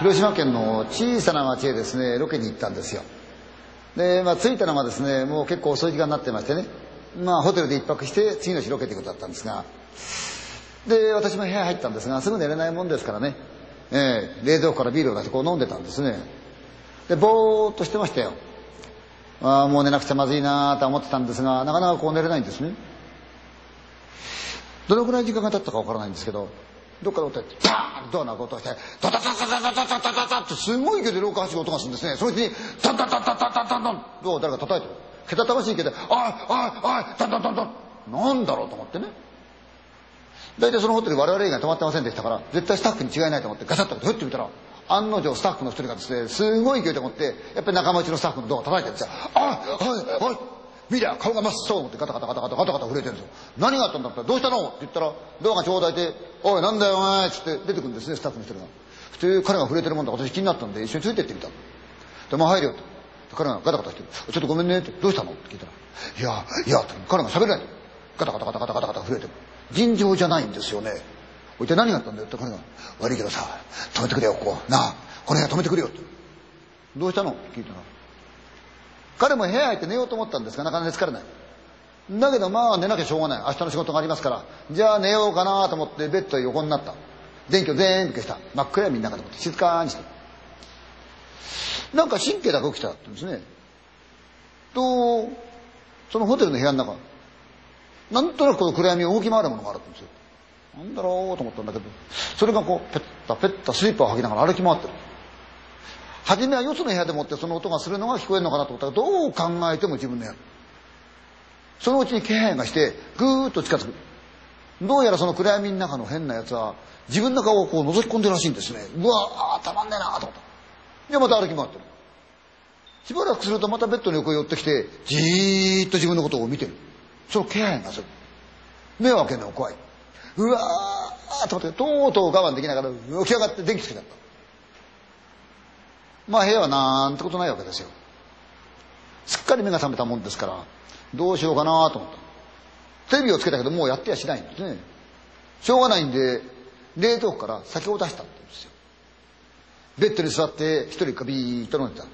広島県の小さな町へですねロケに行ったんですよ。で、まあ、着いたのがですねもう結構遅い時間になってましてね。まあホテルで一泊して次の日ロケということだったんですが。で私も部屋入ったんですがすぐ寝れないもんですからね、えー、冷蔵庫からビールを出してこう飲んでたんですね。でぼーっとしてましたよ。ああもう寝なくちゃまずいなと思ってたんですがなかなかこう寝れないんですね。どのくらい時間が経ったかわからないんですけどどっかで音がダーンドアの音がしてダダダダダダダダダダダってすごい勢いで廊下走る音がするんですねそのうちにダンダンダンダンダンダンダンダンドア誰か叩いてるけたたましいけど「おいおいおいダンダンダンダン」なんだろうと思ってね大体そのホテル我々以外泊まってませんでしたから絶対スタッフに違いないと思ってガチャッとふってみたら案の定スタッフの一人がですねすごい勢いで持ってやっぱり仲間内のスタッフのドアを叩いてるんですよ「おいおいおい見りゃ顔が真っ青ってガタガタガタガタガタガタ震えてるんですよ何があったんだった？らどうしたの？って言ったらドアがちょうだいて「おいなんだよお前」っつって出てくるんですねスタッフの人が。普通彼が震えてるもんだ。私気になったんで一緒についてってみたでも入るよと彼がガタガタして「ちょっとごめんね」って「どうしたの?」って聞いたら「いやいや」彼が喋れない。ガタガタガタガタガタガタ震えてる。尋常じゃないんですよねおいて何があったんだよ？って彼が「悪いけどさ止めてくれよここ。なあこの部屋止めてくれよ」って「どうしたの?」って聞いたら彼も部屋入って寝ようと思ったんですがなかなか寝つかれない。だけどまあ寝なきゃしょうがない。明日の仕事がありますから。じゃあ寝ようかなと思ってベッドへ横になった。電気を全部消した。真っ暗闇の中でもって静かにして。なんか神経だけ起きたって言うんですね。とそのホテルの部屋の中。なんとなくこの暗闇を動き回るものがあるんですよ。なんだろうと思ったんだけど。それがこうペッタペッタスリッパを履きながら歩き回ってる。初めはよその部屋でもってその音がするのが聞こえるのかなと思ったらどう考えても自分の部屋。そのうちに気配がしてぐーっと近づく。どうやらその暗闇の中の変なやつは自分の顔をこう覗き込んでるらしいんですね。うわーたまんねえなと思った。でまた歩き回ってる。しばらくするとまたベッドの横に寄ってきてじーっと自分のことを見てる。その気配がする。目を開けるのが怖い。うわーと思ってとうとう我慢できながら起き上がって電気つけちゃった。まあ部屋はなんてことないわけですよ。すっかり目が覚めたもんですからどうしようかなと思ったテレビをつけたけどもうやってやしないんですね。しょうがないんで冷凍庫から酒を出したんですよ。ベッドに座って一人かビーッと飲んでた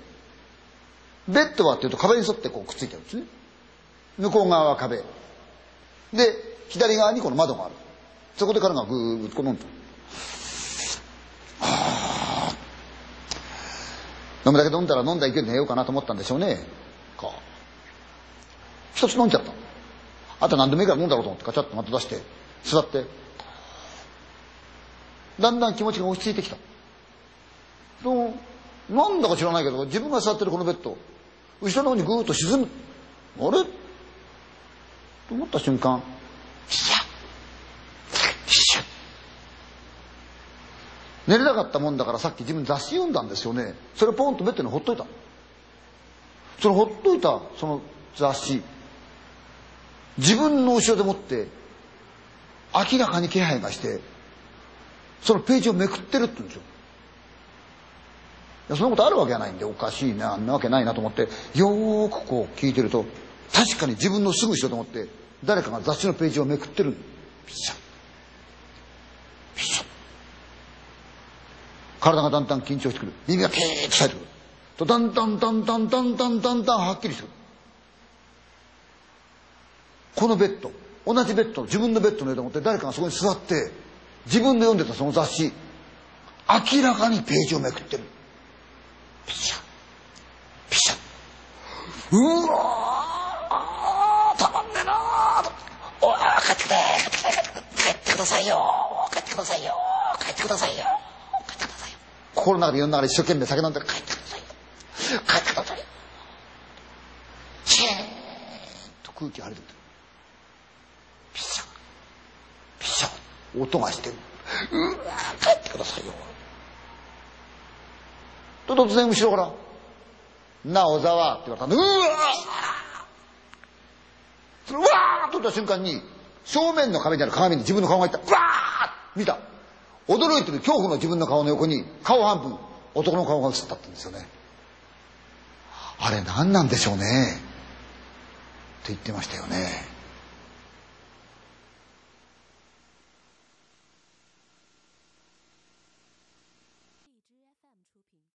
ベッドはっていうと壁に沿ってこうくっついてるんですね。向こう側は壁。で左側にこの窓がある。そこで彼がぐーっと飲んだ飲むだけ飲んだら飲んだ勢いで寝ようかなと思ったんでしょうね。か。一つ飲んじゃった。あと何でもいいから飲んだろうと思ってカチャッとまた出して座って。だんだん気持ちが落ち着いてきた。となんだか知らないけど自分が座ってるこのベッド後ろの方にぐーっと沈む。あれ？と思った瞬間シャッシャッ寝れなかったもんだからさっき自分雑誌読んだんですよね。それをポンとベッドにほっといたそのほっといたその雑誌。自分の後ろでもって明らかに気配がしてそのページをめくってるって言うんですよ。いやそんなことあるわけがないんでおかしいなあんなわけないなと思ってよーくこう聞いてると確かに自分のすぐ後ろと思って誰かが雑誌のページをめくってるピシャッピシャッ体がだんだん緊張してくる。耳がピーッと冴えてくる。とだんだんだんだんだんだんだんだんはっきりしてくる。このベッド同じベッド自分のベッドの上でもって誰かがそこに座って自分で読んでたその雑誌明らかにページをめくってる。ピシャピシャうわたまんねえなおい帰ってきて帰ってきて帰ってくださいよ帰ってくださいよ帰ってくださいよ帰ってくださいよ心の中で世の中で一生懸命酒飲んで帰ってください帰ってくださいよチェーンと空気が晴れてくるピシャピシャ音がしてるうわ帰ってくださいよと突然後ろから「な小沢」って言われたんでうわそれうわーっとった瞬間に正面の壁にある鏡に自分の顔がいった。うわー見た。驚いてる恐怖の自分の顔の横に顔半分男の顔が映ったってんですよね。あれ何なんでしょうね。って言ってましたよね。